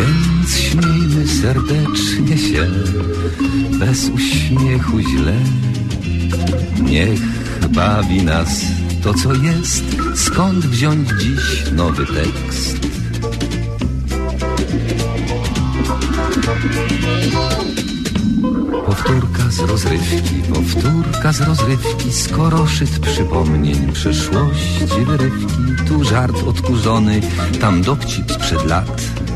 Więc śmiejmy serdecznie się Bez uśmiechu źle. Niech bawi nas to co jest. Skąd wziąć dziś nowy tekst? Powtórka z rozrywki, powtórka z rozrywki, skoro szyt przypomnień, przeszłości, wyrywki, tu żart odkurzony, tam dowcip sprzed lat,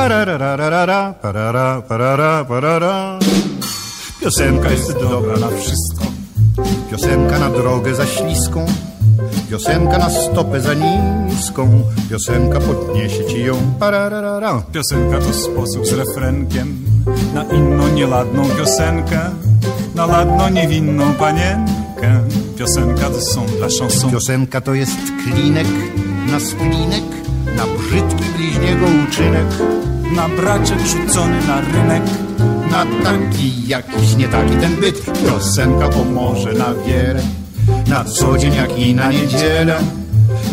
Pararararara, parara, parara, parara. Piosenka jest dobra na wszystko. Piosenka na drogę za śliską. Piosenka na stopę za niską. Piosenka podniesie ci ją. Parararara. Piosenka to sposób z refrenkiem na inną nieladną piosenkę, na ladną niewinną panienkę. Piosenka to są dla chanson. Piosenka to jest klinek na splinek, na brzydki bliźniego uczynek, Na braczek rzucony na rynek, na taki jakiś nie taki ten byt. Piosenka pomoże na wiele, na co dzień jak i na niedzielę.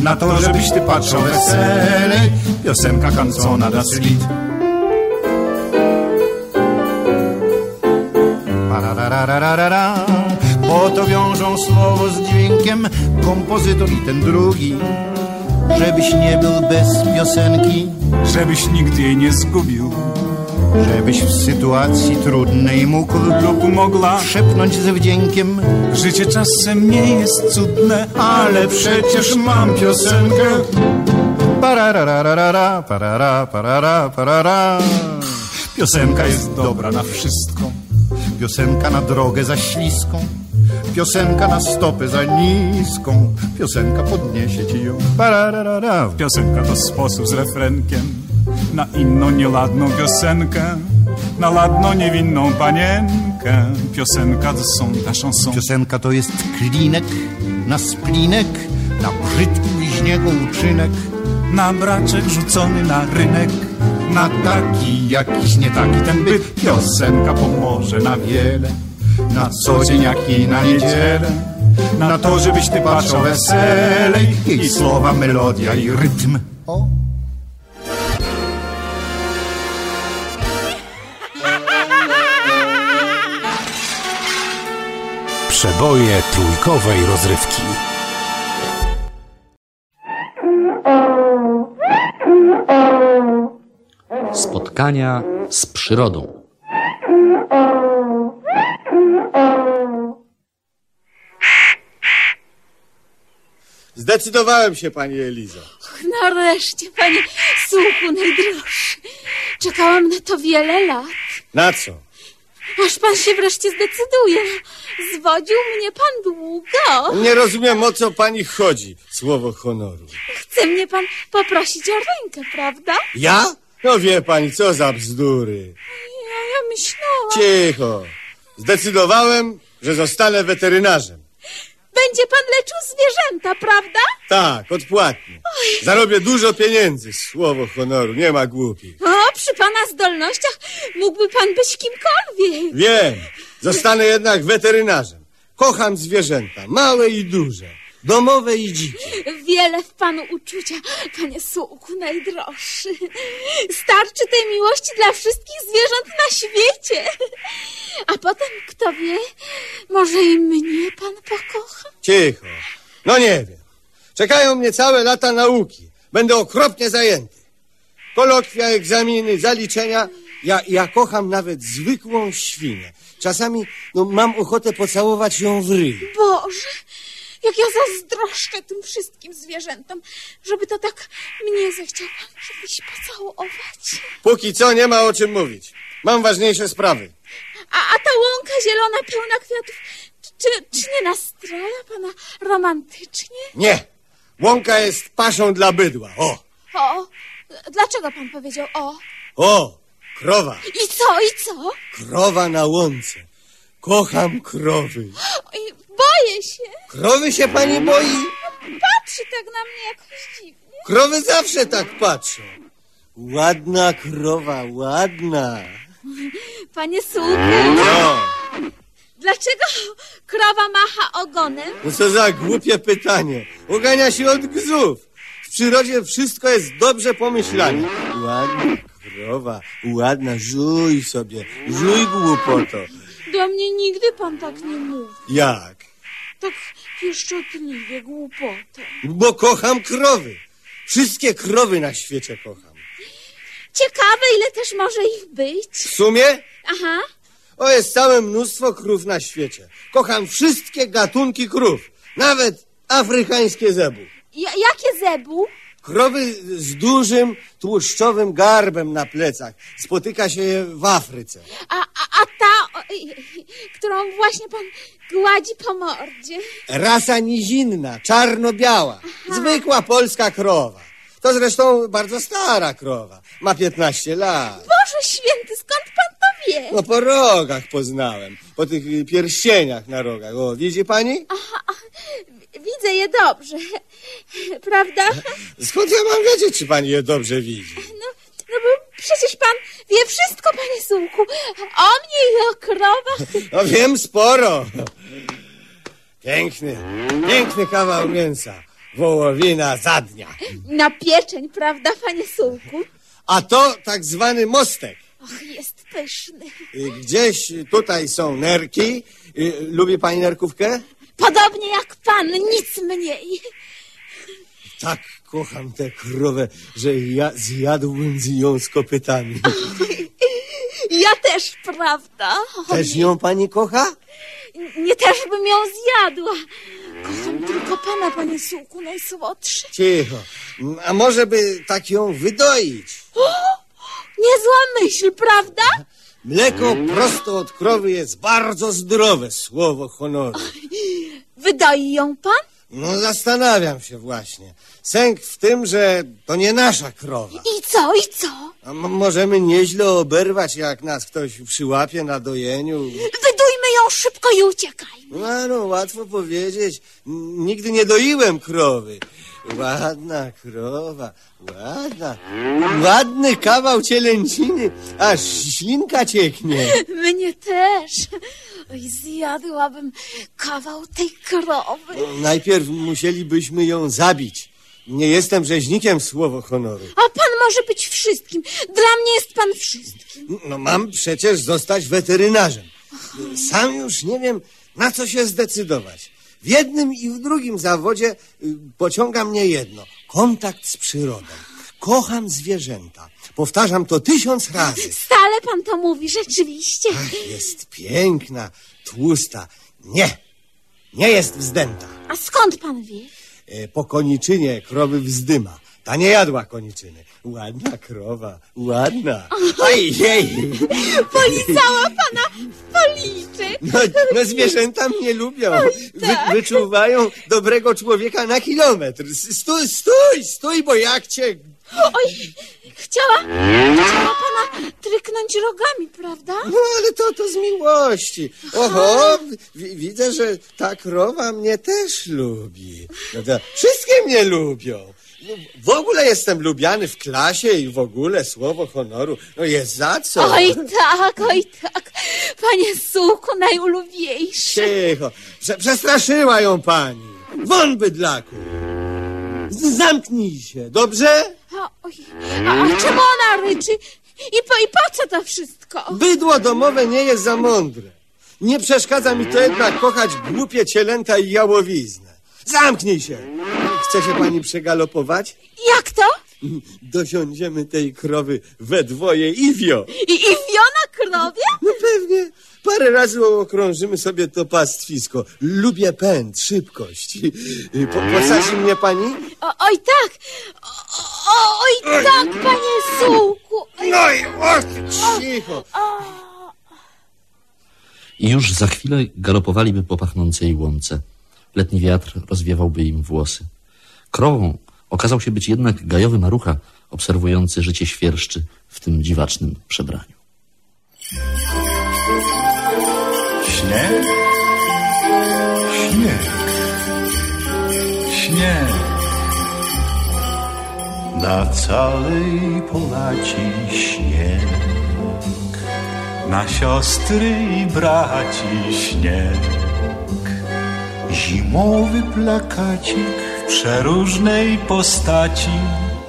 Na to, żebyś ty patrzył weselej, piosenka kancona Lied. Pararararara, bo to wiążą słowo z dźwiękiem kompozytor i ten drugi. Żebyś nie był bez piosenki, żebyś nigdy jej nie zgubił żebyś w sytuacji trudnej mógł lub mogła szepnąć ze wdziękiem. Życie czasem nie jest cudne, ale przecież mam piosenkę. Pararararara, parara, parara, parara. Piosenka jest dobra na wszystko. Piosenka na drogę za śliską. Piosenka na stopę za niską. Piosenka podniesie ci ją. Parararara. Piosenka to sposób z refrenkiem na inną nieladną piosenkę, na ladną niewinną panienkę. Piosenka to są dla chanson. Piosenka to jest klinek na splinek, na brzydki bliźniego uczynek, na braczek rzucony na rynek, na taki jakiś nie taki ten byt. Piosenka pomoże na wiele, na co dzień jak i na niedzielę. Na to, żebyś ty patrzył weselej i słowa, melodia i rytm. O. Przeboje trójkowej rozrywki. Spotkania z przyrodą. Zdecydowałem się, pani Elizo. Nareszcie, panie słuchu najdroższy. Czekałam na to wiele lat. Na co? Aż pan się wreszcie zdecyduje. Zwodził mnie pan długo. Nie rozumiem, o co pani chodzi. Słowo honoru. Chce mnie pan poprosić o rękę, prawda? Ja? No wie pani, co za bzdury. Ja, ja myślałam. Cicho. Zdecydowałem, że zostanę weterynarzem. Będzie pan leczył zwierzęta, prawda? Tak, odpłatnie. Zarobię dużo pieniędzy. Słowo honoru, nie ma głupich. O, przy pana zdolnościach mógłby pan być kimkolwiek. Wiem, zostanę jednak weterynarzem. Kocham zwierzęta, małe i duże, domowe i dzikie. Wiele w panu uczucia, panie sułku najdroższy. Starczy tej miłości dla wszystkich zwierząt na świecie. A potem, kto wie, może i mnie pan pokocha. Cicho. No nie wiem. Czekają mnie całe lata nauki. Będę okropnie zajęty. Kolokwia, egzaminy, zaliczenia. Ja, ja kocham nawet zwykłą świnę. Czasami no, mam ochotę pocałować ją w ryj. Boże, jak ja zazdroszczę tym wszystkim zwierzętom, żeby to tak mnie zechciał pan kiedyś pocałować. Póki co nie ma o czym mówić. Mam ważniejsze sprawy. A, a ta łąka zielona, pełna kwiatów, czy, czy nie nastraja pana romantycznie? Nie. Łąka jest paszą dla bydła. O, O, dlaczego pan powiedział o? o, krowa. I co, i co? Krowa na łące. Kocham krowy. Oj, boję się. Krowy się pani boi? Patrzy tak na mnie jakoś dziwnie. Krowy zawsze tak patrzą. Ładna krowa, ładna. Panie słuchu, No, dlaczego krowa macha ogonem? no co za głupie pytanie. Ugania się od gzów. W przyrodzie wszystko jest dobrze pomyślane. Ładna krowa, ładna, żuj sobie, żuj głupoto. Do mnie nigdy pan tak nie mówi. Jak? Tak pieszczotliwie, głupotą. Bo kocham krowy. Wszystkie krowy na świecie kocham. Ciekawe, ile też może ich być. W sumie Aha, o jest całe mnóstwo krów na świecie. Kocham wszystkie gatunki krów. Nawet afrykańskie zebu. ja, jakie zebu? Krowy z dużym, tłuszczowym garbem na plecach. Spotyka się je w Afryce. A, a, a ta, oj, którą właśnie pan gładzi po mordzie. Rasa nizinna, czarno-biała. Zwykła polska krowa. To zresztą bardzo stara krowa. Ma 15 lat. Boże święty, skąd pan to wie? No po rogach poznałem. Po tych pierścieniach na rogach. O, widzi pani? Widzę je dobrze, prawda? Skąd ja mam wiedzieć, czy pani je dobrze widzi? No, no bo przecież pan wie wszystko, panie Sułku. O mnie i o krowach. No wiem sporo. Piękny, piękny kawał mięsa. Wołowina za dnia. Na pieczeń, prawda, panie Sułku? A to tak zwany mostek. Och, jest pyszny. Y, Gdzieś tutaj są nerki. Y, Lubi pani nerkówkę? Podobnie jak pan, nic mniej. Tak kocham tę krowę, że ja zjadłbym z ją z kopytami. Ja też, prawda? Też ją pani kocha? Nie też bym ją zjadła. Kocham tylko pana, panie Sułku, najsłodszy. Cicho. A może by tak ją wydoić? Niezła myśl, prawda? Mleko prosto od krowy jest bardzo zdrowe, słowo honoru. Wydoi ją pan? No zastanawiam się właśnie. Sęk w tym, że to nie nasza krowa. I co, i co? A możemy nieźle oberwać, jak nas ktoś przyłapie na dojeniu. Wydujmy ją szybko i uciekajmy. No, no, łatwo powiedzieć. Nigdy nie doiłem krowy. Ładna krowa, ładna. Ładny kawał cielęciny, aż ślinka cieknie. Mnie też. Oj, zjadłabym kawał tej krowy. Najpierw musielibyśmy ją zabić. Nie jestem rzeźnikiem, słowo honoru. A pan może być wszystkim. Dla mnie jest pan wszystkim. No mam przecież zostać weterynarzem. Sam już nie wiem, na co się zdecydować. W jednym i w drugim zawodzie y, pociąga mnie jedno. Kontakt z przyrodą. Kocham zwierzęta. Powtarzam to tysiąc razy. Stale pan to mówi, rzeczywiście. Ach, jest piękna, tłusta. Nie, nie jest wzdęta. A skąd pan wie? E, Po koniczynie krowy wzdyma. Ta nie jadła koniczyny. Ładna krowa, ładna. Ojej! Polizała pana w policzek. No, no zwierzęta mnie lubią. Wy, wyczuwają dobrego człowieka na kilometr. Stój, stój, stój, bo jak cię... Oj, chciała, chciała pana tryknąć rogami, prawda? No ale to, to z miłości. Oho, wi- widzę, że ta krowa mnie też lubi. To wszystkie mnie lubią. No, w ogóle jestem lubiany w klasie i w ogóle słowo honoru. No jest za co. Oj tak, oj tak. Panie Sułku, najulubieńszy. Cicho. Prze przestraszyła ją pani. Won bydlaku. Zamknij się, dobrze? A, oj, a, a czemu ona ryczy? I po, I po co to wszystko? Bydło domowe nie jest za mądre. Nie przeszkadza mi to jednak kochać głupie cielęta i jałowiznę. Zamknij się. Chce się pani przegalopować? Jak to? Dosiądziemy tej krowy we dwoje i wio. I, i wiona krowie? No pewnie. Parę razy okrążymy sobie to pastwisko. Lubię pęd, szybkość. Po, posadzi mnie pani? O, oj tak, o, o, oj tak, panie Sułku. No i och, cicho. I już za chwilę galopowaliby po pachnącej łące. Letni wiatr rozwiewałby im włosy. Krową okazał się być jednak gajowy marucha, obserwujący życie świerszczy w tym dziwacznym przebraniu. Śnieg, śnieg, śnieg. Na całej Polaci śnieg. Na siostry i braci śnieg. Zimowy plakacik W przeróżnej postaci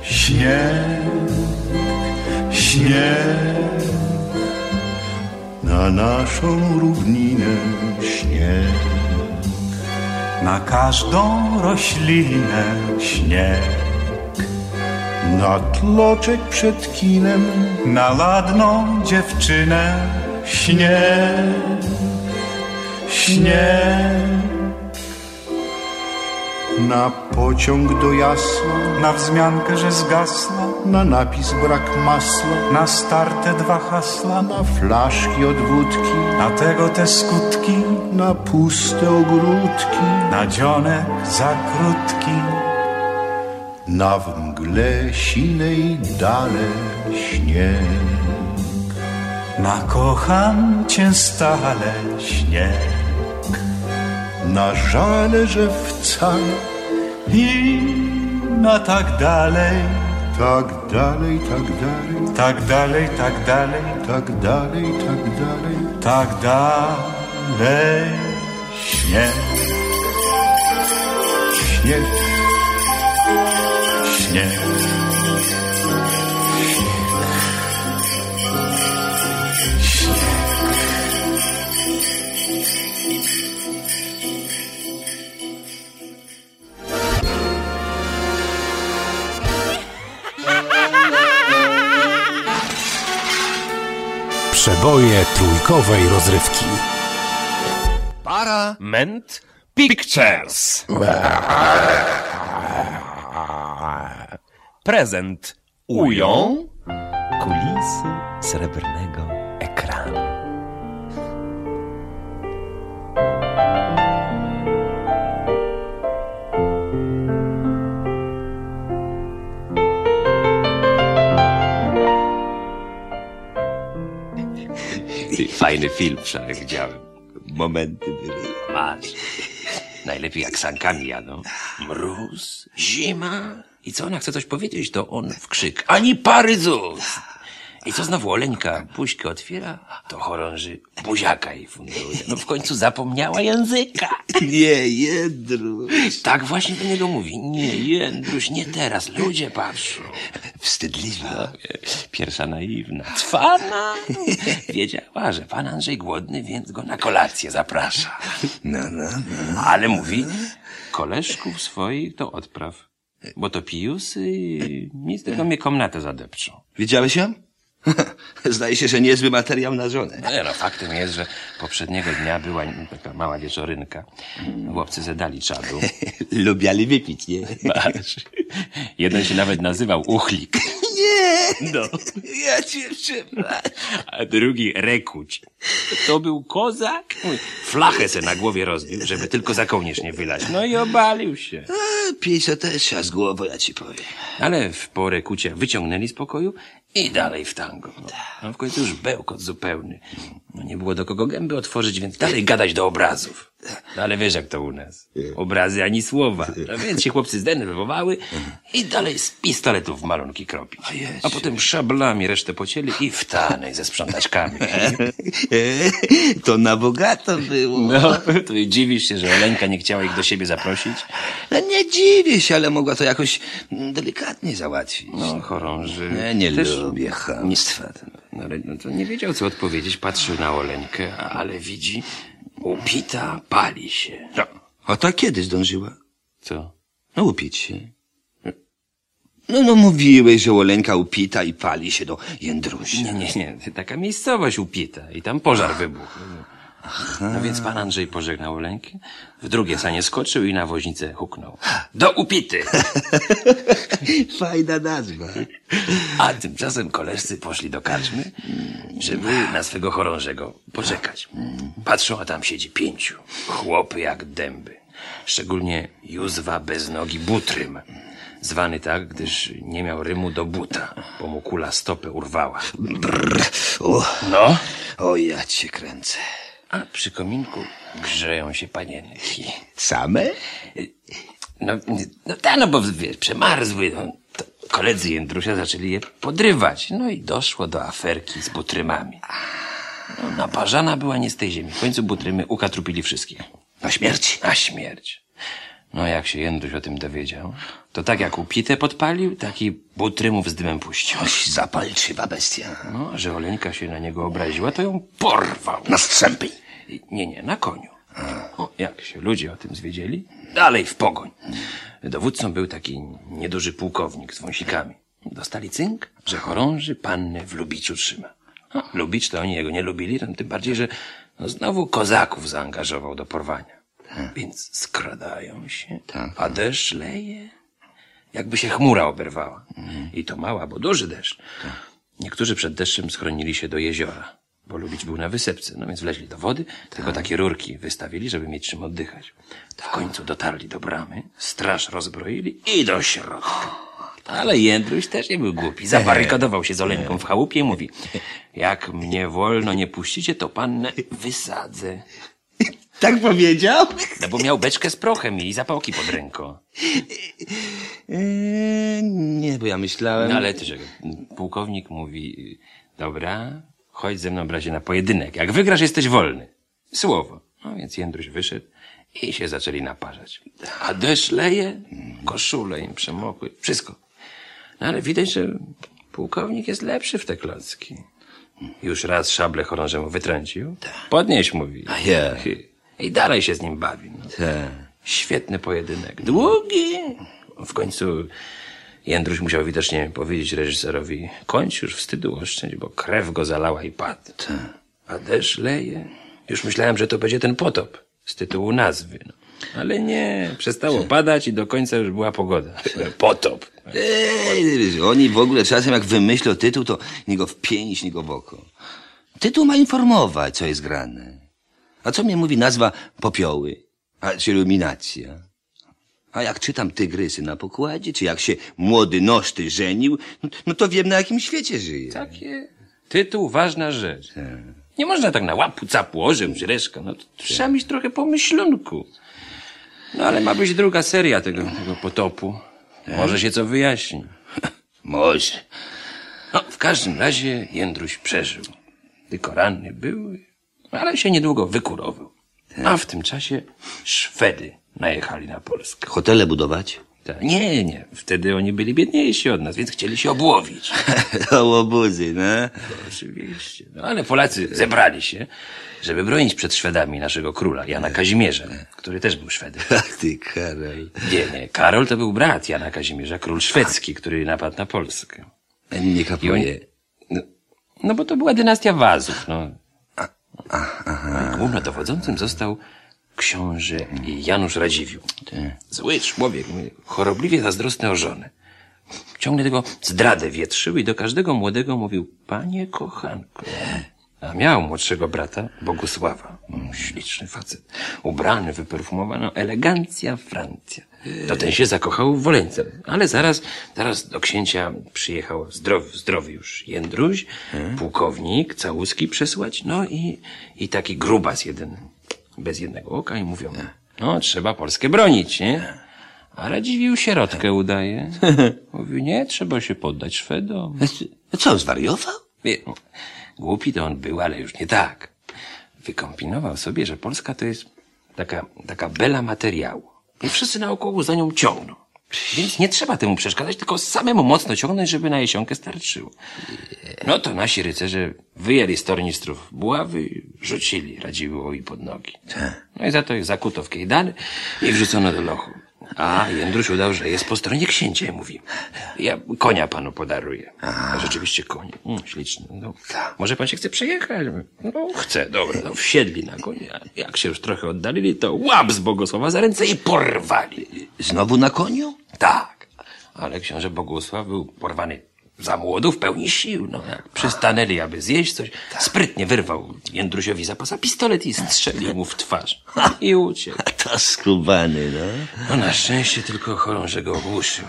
śnieg, śnieg. Na naszą równinę śnieg. Na każdą roślinę śnieg. Na tloczek przed kinem Na ladną dziewczynę śnieg, śnieg. na pociąg do jasła, Na wzmiankę, że zgasła, na napis brak masła, na starte dwa hasła, na flaszki od wódki, na tego te skutki, na puste ogródki, na dzionek za krótki. na mgle sinej dale śnieg. Na kocham cię stale śnieg Na żale, że wcale i na tak dalej, tak dalej, tak dalej, tak dalej, tak dalej, tak dalej, tak dalej. tak dalej. Śnieg, Śnieg, śnieg. Przeboje trójkowej rozrywki. Ment Pictures. Prezent ują kulisy srebrnego Fajny film wczoraj widziałem. Momenty były. Masz. Najlepiej jak sankami jadą. Mróz, zima. I co ona chce coś powiedzieć, to on w krzyk. Ani pary z ust. I co znowu Oleńka buźkę otwiera, to chorąży buziaka jej funduje. No w końcu zapomniała języka. Nie, Jędru. Tak właśnie do niego mówi. Nie, Jędruś, nie teraz. Ludzie patrzą. Wstydliwa. Pierwsza naiwna. Cwana. Wiedziała, że pan Andrzej głodny, więc go na kolację zaprasza. No, no, no. Ale mówi, koleżków swoich to odpraw. Bo to pijusy i z tego mnie komnatę zadepczą. Widziałeś ją? Zdaje się, że niezły materiał na żonę. Nie, no, faktem jest, że poprzedniego dnia była taka mała wieczorynka. Chłopcy zedali czadu. Lubiali wypić, nie? Patrz. Jeden się nawet nazywał Uchlik, Nie! No. Ja cię przepraszam. a drugi Rekuć. To był kozak. Flachę se na głowie rozbił, żeby tylko za kołnierz nie wylać. No i obalił się. A, Pij se też z głową, ja ci powiem. Ale w porę kucia wyciągnęli z pokoju i dalej w tango. No, no w końcu już bełkot zupełny. No nie było do kogo gęby otworzyć, więc dalej gadać do obrazów. No, ale wiesz jak to u nas. Obrazy ani słowa. No, więc się chłopcy zdenerwowały i dalej z pistoletów malunki kropić. A potem szablami resztę pocięli i w tanej ze sprzątaczkami. To na bogato było. No, to i dziwisz się, że Oleńka nie chciała ich do siebie zaprosić? No nie dziwię się, ale mogła to jakoś mm, delikatnie załatwić. No, chorąży. Nie, nie Też- lubię chamstwa. No, ale no, to nie wiedział, co odpowiedzieć. Patrzył na Oleńkę, ale widzi, upita, pali się. No. A ta kiedy zdążyła? Co? No upić się. No, no mówiłeś, że Oleńka upita i pali się do Jędrusia. Nie, nie, nie. Taka miejscowość upita i tam pożar wybuchł. No więc pan Andrzej pożegnał Oleńkę, w drugie sanie skoczył i na woźnicę huknął. Do upity! Fajna nazwa. A tymczasem koleżcy poszli do karczmy, żeby na swego chorążego poczekać. Patrzą, a tam siedzi pięciu. Chłopy jak dęby. Szczególnie Józwa bez nogi Butrym. Zwany tak, gdyż nie miał rymu do buta, bo mu kula stopę urwała. Brrr. O, No, o, ja cię kręcę. A przy kominku grzeją się panienki. Same? No, no, ta, no bo wiesz, przemarzły. No, koledzy Jędrusia zaczęli je podrywać. No i doszło do aferki z butrymami. No, naparzana była nie z tej ziemi. W końcu butrymy ukatrupili wszystkich. Na śmierć? Na śmierć. No jak się Jędruś o tym dowiedział, to tak jak upite podpalił, tak i butrymów z dymem puścił. Oś, zapalczywa bestia. No, że Oleńka się na niego obraziła, to ją porwał. Na strzępy. Nie, nie, na koniu. O, jak się ludzie o tym zwiedzieli, dalej w pogoń. Dowódcą był taki nieduży pułkownik z wąsikami. Dostali cynk, że chorąży pannę w Lubiczu trzyma. No, Lubicz to oni jego nie lubili, tym bardziej, że no, znowu kozaków zaangażował do porwania. Więc skradają się, Tak. a deszcz leje, jakby się chmura oberwała. I to mała, bo duży deszcz. Niektórzy przed deszczem schronili się do jeziora, bo Lubicz był na wysepce, no więc wleźli do wody, tylko takie rurki wystawili, żeby mieć czym oddychać. W końcu dotarli do bramy, straż rozbroili i do środka. Ale Jędruś też nie był głupi. Zabarykadował się z Oleńką w chałupie i mówi, jak mnie wolno nie puścicie, to pannę wysadzę. Tak powiedział? No bo miał beczkę z prochem i zapałki pod ręką. Eee, nie, bo ja myślałem... No ale też pułkownik mówi, dobra, chodź ze mną bracie na pojedynek. Jak wygrasz, jesteś wolny. Słowo. No więc Jędruś wyszedł i się zaczęli naparzać. A deszcz leje, koszule im przemokły, wszystko. No ale widać, że pułkownik jest lepszy w te klocki. Już raz szable chorążemu wytrącił. Podnieś, mówi. A ja. I dalej się z nim bawi. No. Tak. Świetny pojedynek. Długi. W końcu Jędruś musiał widocznie powiedzieć reżyserowi, kończ już wstydu oszczędź, bo krew go zalała i padł. A deszcz leje. Już myślałem, że to będzie ten potop z tytułu nazwy. No. Ale nie, przestało padać i do końca już była pogoda. Potop. Ej, oni w ogóle czasem jak wymyślą tytuł, to nie go w pięść, nie go w oko. Tytuł ma informować, co jest grane. A co mnie mówi nazwa popioły, a, czy iluminacja? A jak czytam tygrysy na pokładzie, czy jak się młody noszty żenił, no, no to wiem na jakim świecie żyję. Takie tytuł, ważna rzecz. Nie można tak na łapu capu orzeł, żreszka. No to trzeba mieć trochę pomyślunku. No ale ma być druga seria tego, tego potopu. Może się co wyjaśni. Może. No, w każdym razie Jędruś przeżył. Tylko ranny był, ale się niedługo wykurował. A w tym czasie Szwedy najechali na Polskę. Hotele budować? Tak. Nie, nie. Wtedy oni byli biedniejsi od nas, więc chcieli się obłowić. Łobuzy, no. Oczywiście. No, ale Polacy zebrali się, żeby bronić przed Szwedami naszego króla, Jana Kazimierza, który też był Szwedem. Ach ty, Karol. Nie, nie. Karol to był brat Jana Kazimierza, król szwedzki, który napadł na Polskę. Nie kapuje. no, No bo to była dynastia Wazów, no. Głównodowodzącym został książę Janusz Radziwiłł. Zły człowiek, chorobliwie zazdrosny o żonę. Ciągle tego zdradę wietrzył i do każdego młodego mówił, panie kochanko. A miał młodszego brata, Bogusława. Mm, Śliczny facet. Ubrany, wyperfumowany, elegancja Francja. To ten się zakochał w Woleńce. Ale zaraz, zaraz do księcia przyjechał zdrowy, zdrowy już Jędruś, pułkownik całuski przesłać, no i, i taki grubas jeden, bez jednego oka i mówią, no trzeba Polskę bronić, nie? A Radziwiłł sierotkę udaje. Mówi, nie, trzeba się poddać Szwedom. Co, zwariował? Wie, głupi to on był, ale już nie tak. Wykombinował sobie, że Polska to jest taka, taka bela materiału. I wszyscy naokoło za nią ciągną. Więc nie trzeba temu przeszkadzać, tylko samemu mocno ciągnąć, żeby na jesionkę starczyło. No to nasi rycerze wyjęli z tornistrów buławy i rzucili Radziwiłłowi pod nogi. No i za to ich zakuto w kejdany i wrzucono do lochu. A Jędruś udał, że jest po stronie księcia i mówi, ja konia panu podaruję. A rzeczywiście koń, mm, śliczny. No, może pan się chce przejechać? No chcę, dobra. No, wsiedli na konia. Jak się już trochę oddalili, to łap z Bogosława za ręce i porwali. Znowu na koniu? Tak. Ale książę Bogusław był porwany za młodu, w pełni sił. No, jak przystanęli, aby zjeść coś, sprytnie wyrwał Jędrusiowi za pasa pistolet i strzelił mu w twarz. I uciekł. To skubany, no. No na szczęście tylko chorąży go ogłuszył.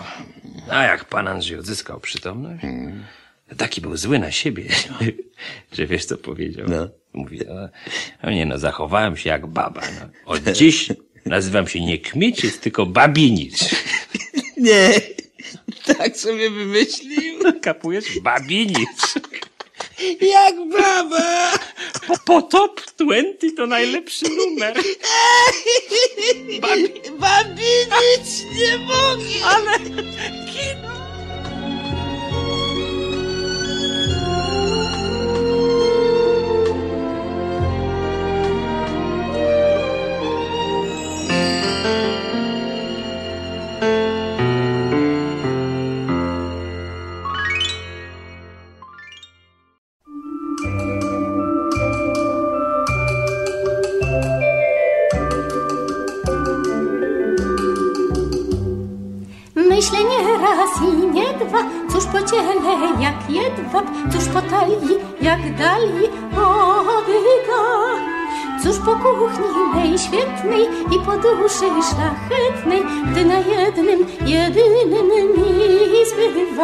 A jak pan Andrzej odzyskał przytomność, taki był zły na siebie, że wiesz co powiedział? No. Mówi, no, no nie no, zachowałem się jak baba. No. Od dziś nazywam się nie Kmieciec, tylko Babinic. Nie, tak sobie wymyślił. Kapujesz? Babinic. Jak baba. Po, potop 20 to najlepszy numer. Babi... Babinic nie mogę. Ale kino.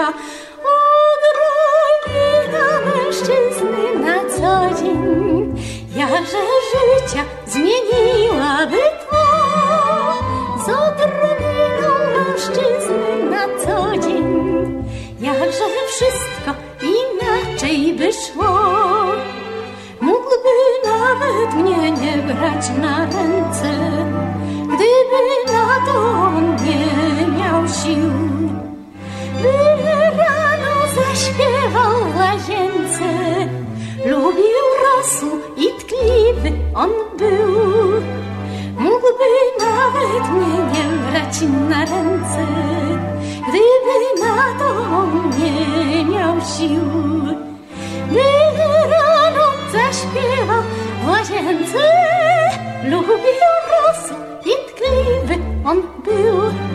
Zbywa. Odrobina mężczyzny na co dzień, jakże życia zmieniłaby to. Z odrobiną mężczyzny na co dzień, jakże wszystko inaczej by szło. Mógłby nawet mnie nie brać na ręce, on był. Mógłby nawet mnie nie brać na ręce, gdyby na to nie miał sił. By rano zaśpiewał w łazience, lubił rosół i tkliwy on był.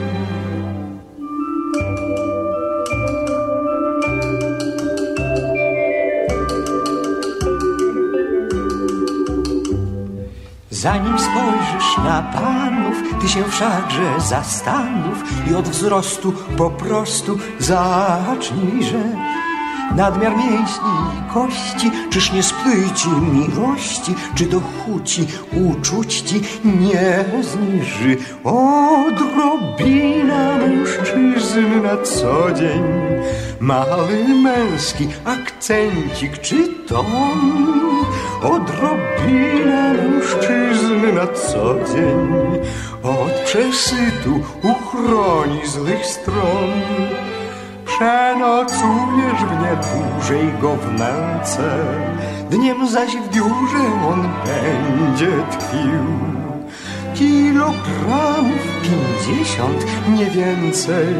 Zanim spojrzysz na panów, ty się wszakże zastanów i od wzrostu po prostu zacznij rzecz. Nadmiar mięśni i kości, czyż nie spłyci miłości, czy do chuci uczuć ci nie zniży odrobina mężczyzn na co dzień. Mały męski akcencik czy ton, odrobina mężczyzn na co dzień od przesytu uchroni złych stron. Przenocujesz w nie dłużej go w nęce, dniem zaś w biurze on będzie tkwił. Kilogramów pięćdziesiąt, nie więcej,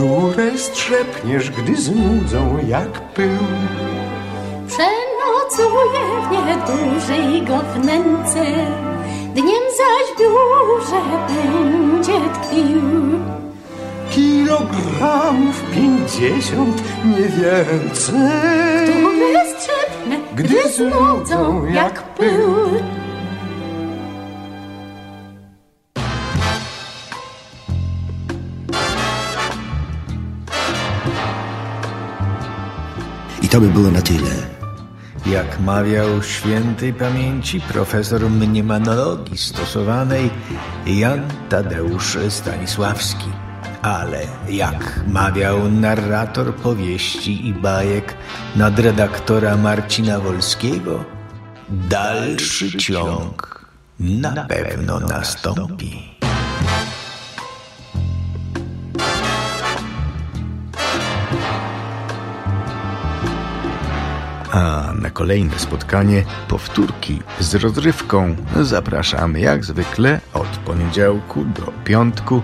które strzepniesz, gdy znudzą jak pył. psuje w niedużej go w nęce, dniem zaś biurze będzie tkwił. Kilogramów pięćdziesiąt, nie więcej. Które strzepne, gdy znudzą jak pył. To by było na tyle. Jak mawiał świętej pamięci profesor mniemanologii stosowanej Jan Tadeusz Stanisławski. Ale jak mawiał narrator powieści i bajek nadredaktora Marcina Wolskiego, dalszy ciąg na pewno nastąpi. A na kolejne spotkanie powtórki z rozrywką zapraszamy jak zwykle od poniedziałku do piątku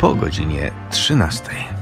po godzinie 13.